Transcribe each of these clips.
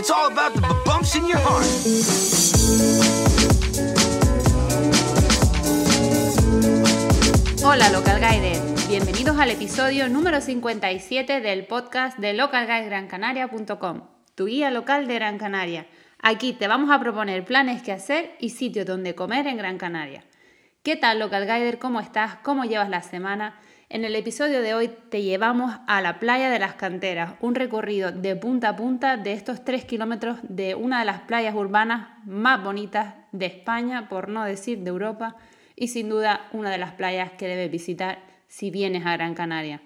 It's all about the bumps in your heart. Hola Local Guide, bienvenidos al episodio número 57 del podcast de localguidegrancanaria.com, tu guía local de Gran Canaria. Aquí te vamos a proponer planes que hacer y sitios donde comer en Gran Canaria. ¿Qué tal Local Guider? ¿Cómo estás? ¿Cómo llevas la semana? En el episodio de hoy te llevamos a la playa de las canteras, un recorrido de punta a punta de estos 3 kilómetros de una de las playas urbanas más bonitas de España, por no decir de Europa, y sin duda una de las playas que debes visitar si vienes a Gran Canaria.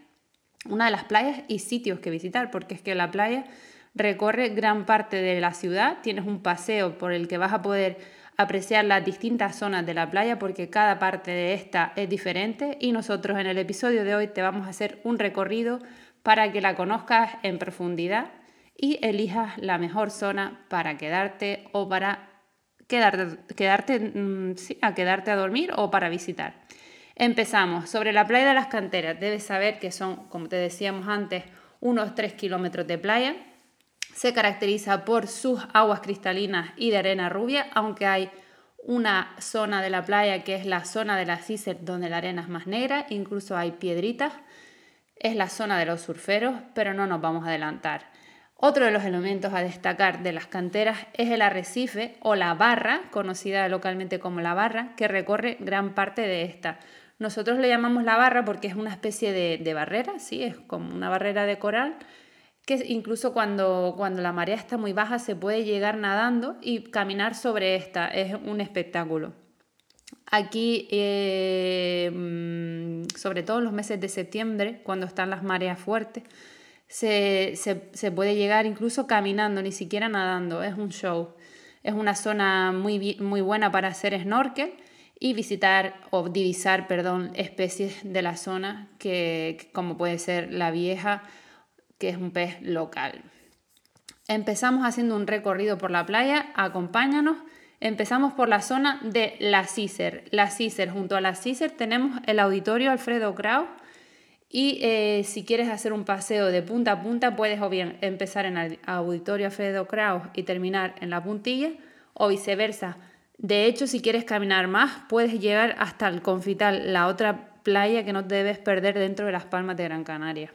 Una de las playas y sitios que visitar, porque es que la playa recorre gran parte de la ciudad, tienes un paseo por el que vas a poder apreciar las distintas zonas de la playa porque cada parte de esta es diferente y nosotros en el episodio de hoy te vamos a hacer un recorrido para que la conozcas en profundidad y elijas la mejor zona para quedarte o para quedarte, quedarte mm, a quedarte a dormir o para visitar. Empezamos. Sobre la playa de las canteras, debes saber que son, como te decíamos antes, unos 3 kilómetros de playa se caracteriza por sus aguas cristalinas y de arena rubia, aunque hay una zona de la playa que es la zona de la Cicer donde la arena es más negra, incluso hay piedritas. Es la zona de los surferos, pero no nos vamos a adelantar. Otro de los elementos a destacar de las canteras es el arrecife o la barra, conocida localmente como la barra, que recorre gran parte de esta. Nosotros le llamamos la barra porque es una especie de, de barrera, ¿sí? es como una barrera de coral que incluso cuando, cuando la marea está muy baja se puede llegar nadando y caminar sobre esta, es un espectáculo. Aquí, eh, mm, sobre todo en los meses de septiembre, cuando están las mareas fuertes, se, puede llegar incluso caminando, ni siquiera nadando, es un show. Es una zona muy, muy buena para hacer snorkel y visitar o divisar, perdón, especies de la zona, que, como puede ser la vieja, que es un pez local. Empezamos haciendo un recorrido por la playa, acompáñanos. Empezamos por la zona de la Cicer. La Cicer, junto a la Cicer tenemos el auditorio Alfredo Kraus y eh, si quieres hacer un paseo de punta a punta puedes o bien empezar en el auditorio Alfredo Kraus y terminar en la puntilla o viceversa. De hecho, si quieres caminar más, puedes llegar hasta el Confital, la otra playa que no debes perder dentro de las Palmas de Gran Canaria.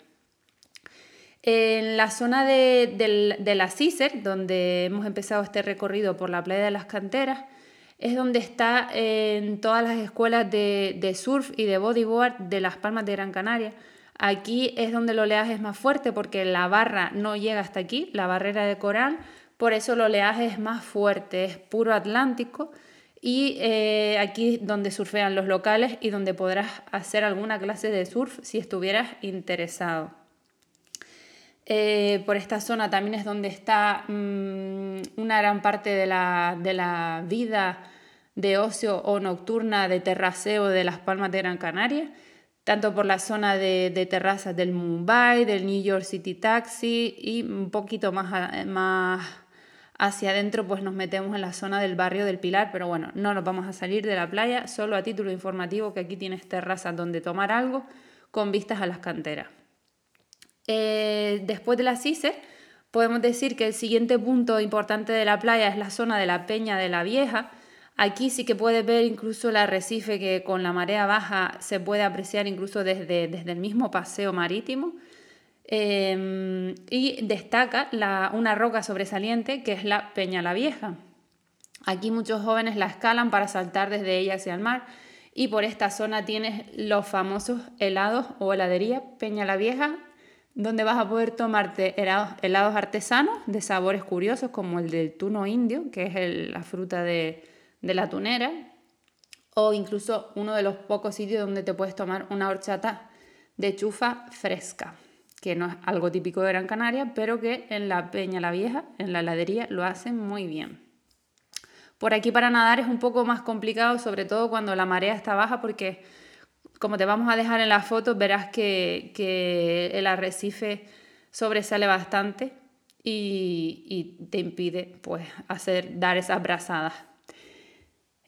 En la zona de, la CISER, donde hemos empezado este recorrido por la playa de las canteras, es donde está en todas las escuelas de, surf y de bodyboard de las Palmas de Gran Canaria. Aquí es donde el oleaje es más fuerte porque la barra no llega hasta aquí, la barrera de coral, por eso el oleaje es más fuerte, es puro Atlántico y eh, aquí donde surfean los locales y donde podrás hacer alguna clase de surf si estuvieras interesado. Eh, por esta zona también es donde está mm, una gran parte de la, vida de ocio o nocturna de terraceo de las Palmas de Gran Canaria, tanto por la zona de, terrazas del Mumbai, del New York City Taxi y un poquito más, más hacia adentro pues nos metemos en la zona del barrio del Pilar, pero bueno, no nos vamos a salir de la playa, solo a título informativo que aquí tienes terrazas donde tomar algo con vistas a las canteras. Eh, después de la CICE, podemos decir que el siguiente punto importante de la playa es la zona de la Peña de la Vieja. Aquí sí que puedes ver incluso el arrecife que con la marea baja se puede apreciar incluso desde, desde el mismo paseo marítimo. Em, y destaca una roca sobresaliente que es la Peña la Vieja. Aquí muchos jóvenes la escalan para saltar desde ella hacia el mar y por esta zona tienes los famosos helados o heladería Peña la Vieja donde vas a poder tomarte helados, artesanos de sabores curiosos como el del tuno indio, que es la fruta de, la tunera, o incluso uno de los pocos sitios donde te puedes tomar una horchata de chufa fresca, que no es algo típico de Gran Canaria, pero que en la Peña la Vieja, en la heladería, lo hacen muy bien. Por aquí para nadar es un poco más complicado, sobre todo cuando la marea está baja, porque como te vamos a dejar en la foto, verás que, el arrecife sobresale bastante y, te impide pues, hacer, dar esas brazadas.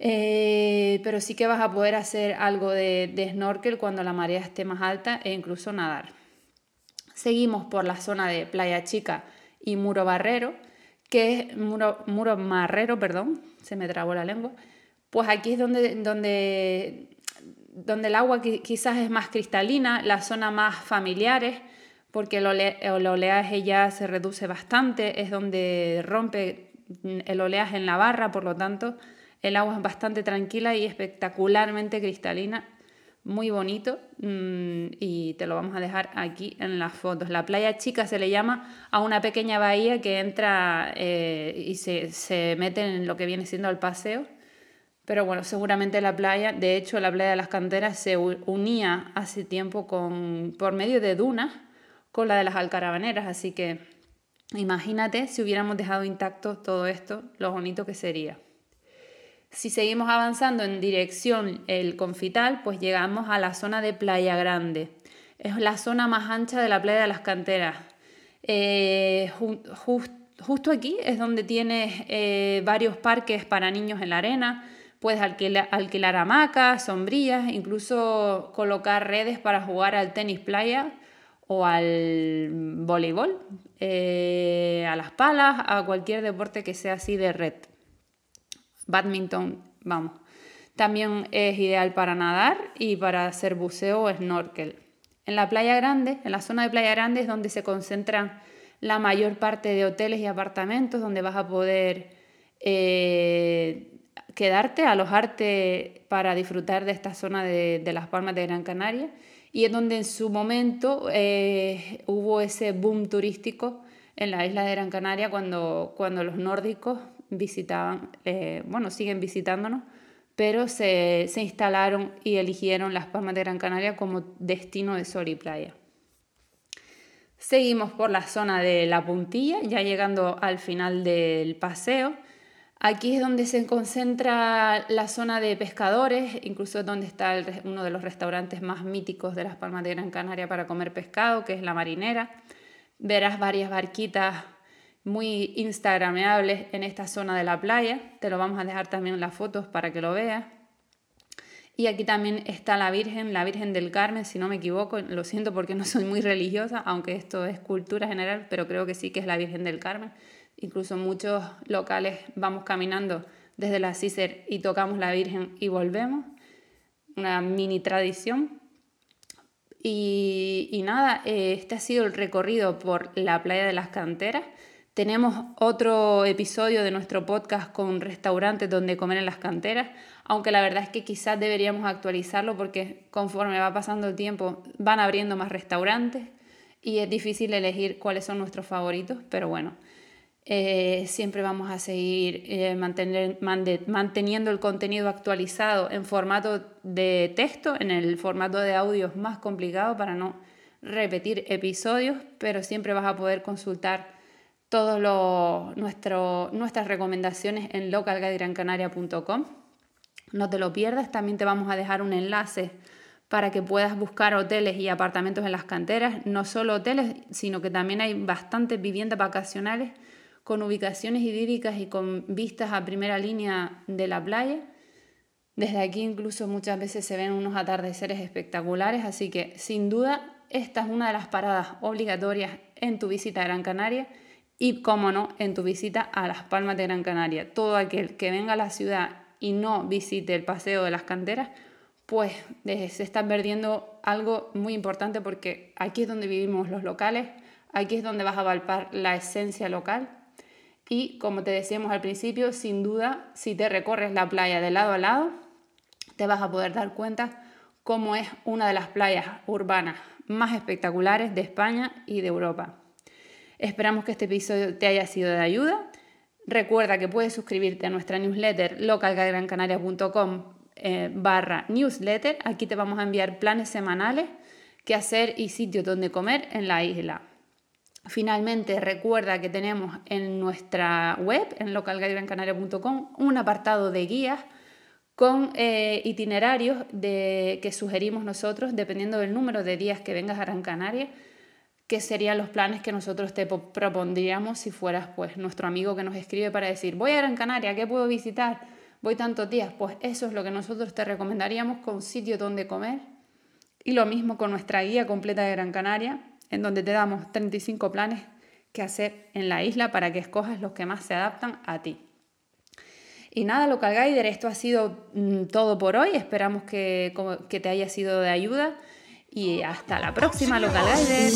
Eh, pero sí que vas a poder hacer algo de, snorkel cuando la marea esté más alta e incluso nadar. Seguimos por la zona de Playa Chica y Muro Barrero, que es Muro, Muro Marrero, perdón, se me trabó la lengua, pues aquí es donde, donde, donde el agua quizás es más cristalina, la zona más familiares, porque el, el oleaje ya se reduce bastante, es donde rompe el oleaje en la barra, por lo tanto el agua es bastante tranquila y espectacularmente cristalina, muy bonito mm, y te lo vamos a dejar aquí en las fotos. La playa chica se le llama a una pequeña bahía que entra eh, y se, se mete en lo que viene siendo el paseo. Pero bueno, seguramente la playa, de hecho la playa de las canteras se unía hace tiempo con, por medio de dunas con la de las alcarabaneras, así que imagínate si hubiéramos dejado intacto todo esto, lo bonito que sería. Si seguimos avanzando en dirección el Confital, pues llegamos a la zona de Playa Grande. Es la zona más ancha de la playa de las canteras. Eh, justo aquí es donde tienes eh, varios parques para niños en la arena. Puedes alquilar, hamacas, sombrillas, incluso colocar redes para jugar al tenis playa o al voleibol, eh, a las palas, a cualquier deporte que sea así de red badminton, vamos. También es ideal para nadar y para hacer buceo o snorkel. En la playa grande, en la zona de playa grande es donde se concentran la mayor parte de hoteles y apartamentos donde vas a poder eh, quedarte, alojarte para disfrutar de esta zona de, las Palmas de Gran Canaria. Y es donde en su momento eh, hubo ese boom turístico en la isla de Gran Canaria cuando, cuando los nórdicos visitaban, eh, bueno, siguen visitándonos, pero se, se, instalaron y eligieron Las Palmas de Gran Canaria como destino de sol y playa. Seguimos por la zona de La Puntilla, ya llegando al final del paseo. Aquí es donde se concentra la zona de pescadores, incluso donde está uno de los restaurantes más míticos de Las Palmas de Gran Canaria para comer pescado, que es La Marinera. Verás varias barquitas muy instagrameables en esta zona de la playa. Te lo vamos a dejar también las fotos para que lo veas. Y aquí también está la Virgen, la Virgen del Carmen, si no me equivoco. Lo siento porque no soy muy religiosa, aunque esto es cultura general, pero creo que sí que es la Virgen del Carmen. Incluso muchos locales vamos caminando desde la Cícer y tocamos la Virgen y volvemos. Una mini tradición. Y, y nada, eh, este ha sido el recorrido por la playa de las canteras. Tenemos otro episodio de nuestro podcast con restaurantes donde comer en las canteras, aunque la verdad es que quizás deberíamos actualizarlo porque conforme va pasando el tiempo van abriendo más restaurantes y es difícil elegir cuáles son nuestros favoritos, pero bueno, eh, siempre vamos a seguir eh, mantener, manteniendo el contenido actualizado en formato de texto, en el formato de audio es más complicado para no repetir episodios, pero siempre vas a poder consultar todas nuestras recomendaciones en localguidegrancanaria.com. No te lo pierdas, también te vamos a dejar un enlace para que puedas buscar hoteles y apartamentos en las canteras, no solo hoteles, sino que también hay bastantes viviendas vacacionales con ubicaciones idílicas y con vistas a primera línea de la playa. Desde aquí incluso muchas veces se ven unos atardeceres espectaculares, así que sin duda esta es una de las paradas obligatorias en tu visita a Gran Canaria y, cómo no, en tu visita a las Palmas de Gran Canaria. Todo aquel que venga a la ciudad y no visite el Paseo de las Canteras, pues eh, se está perdiendo algo muy importante porque aquí es donde vivimos los locales, aquí es donde vas a palpar la esencia local y como te decíamos al principio, sin duda, si te recorres la playa de lado a lado, te vas a poder dar cuenta cómo es una de las playas urbanas más espectaculares de España y de Europa. Esperamos que este episodio te haya sido de ayuda. Recuerda que puedes suscribirte a nuestra newsletter localcagrancanaria.com eh, barra newsletter. Aquí te vamos a enviar planes semanales, qué hacer y sitios donde comer en la isla. Finalmente, recuerda que tenemos en nuestra web, en localguidegrancanaria.com, un apartado de guías con eh, itinerarios de, que sugerimos nosotros dependiendo del número de días que vengas a Gran Canaria qué serían los planes que nosotros te propondríamos si fueras pues nuestro amigo que nos escribe para decir, voy a Gran Canaria, ¿qué puedo visitar? Voy tantos días, pues eso es lo que nosotros te recomendaríamos con sitio donde comer. Y lo mismo con nuestra guía completa de Gran Canaria, en donde te damos 35 planes que hacer en la isla para que escojas los que más se adaptan a ti. Y nada, Local Guider, esto ha sido mm, todo por hoy. Esperamos que, que te haya sido de ayuda. Y hasta la próxima, Local Guider.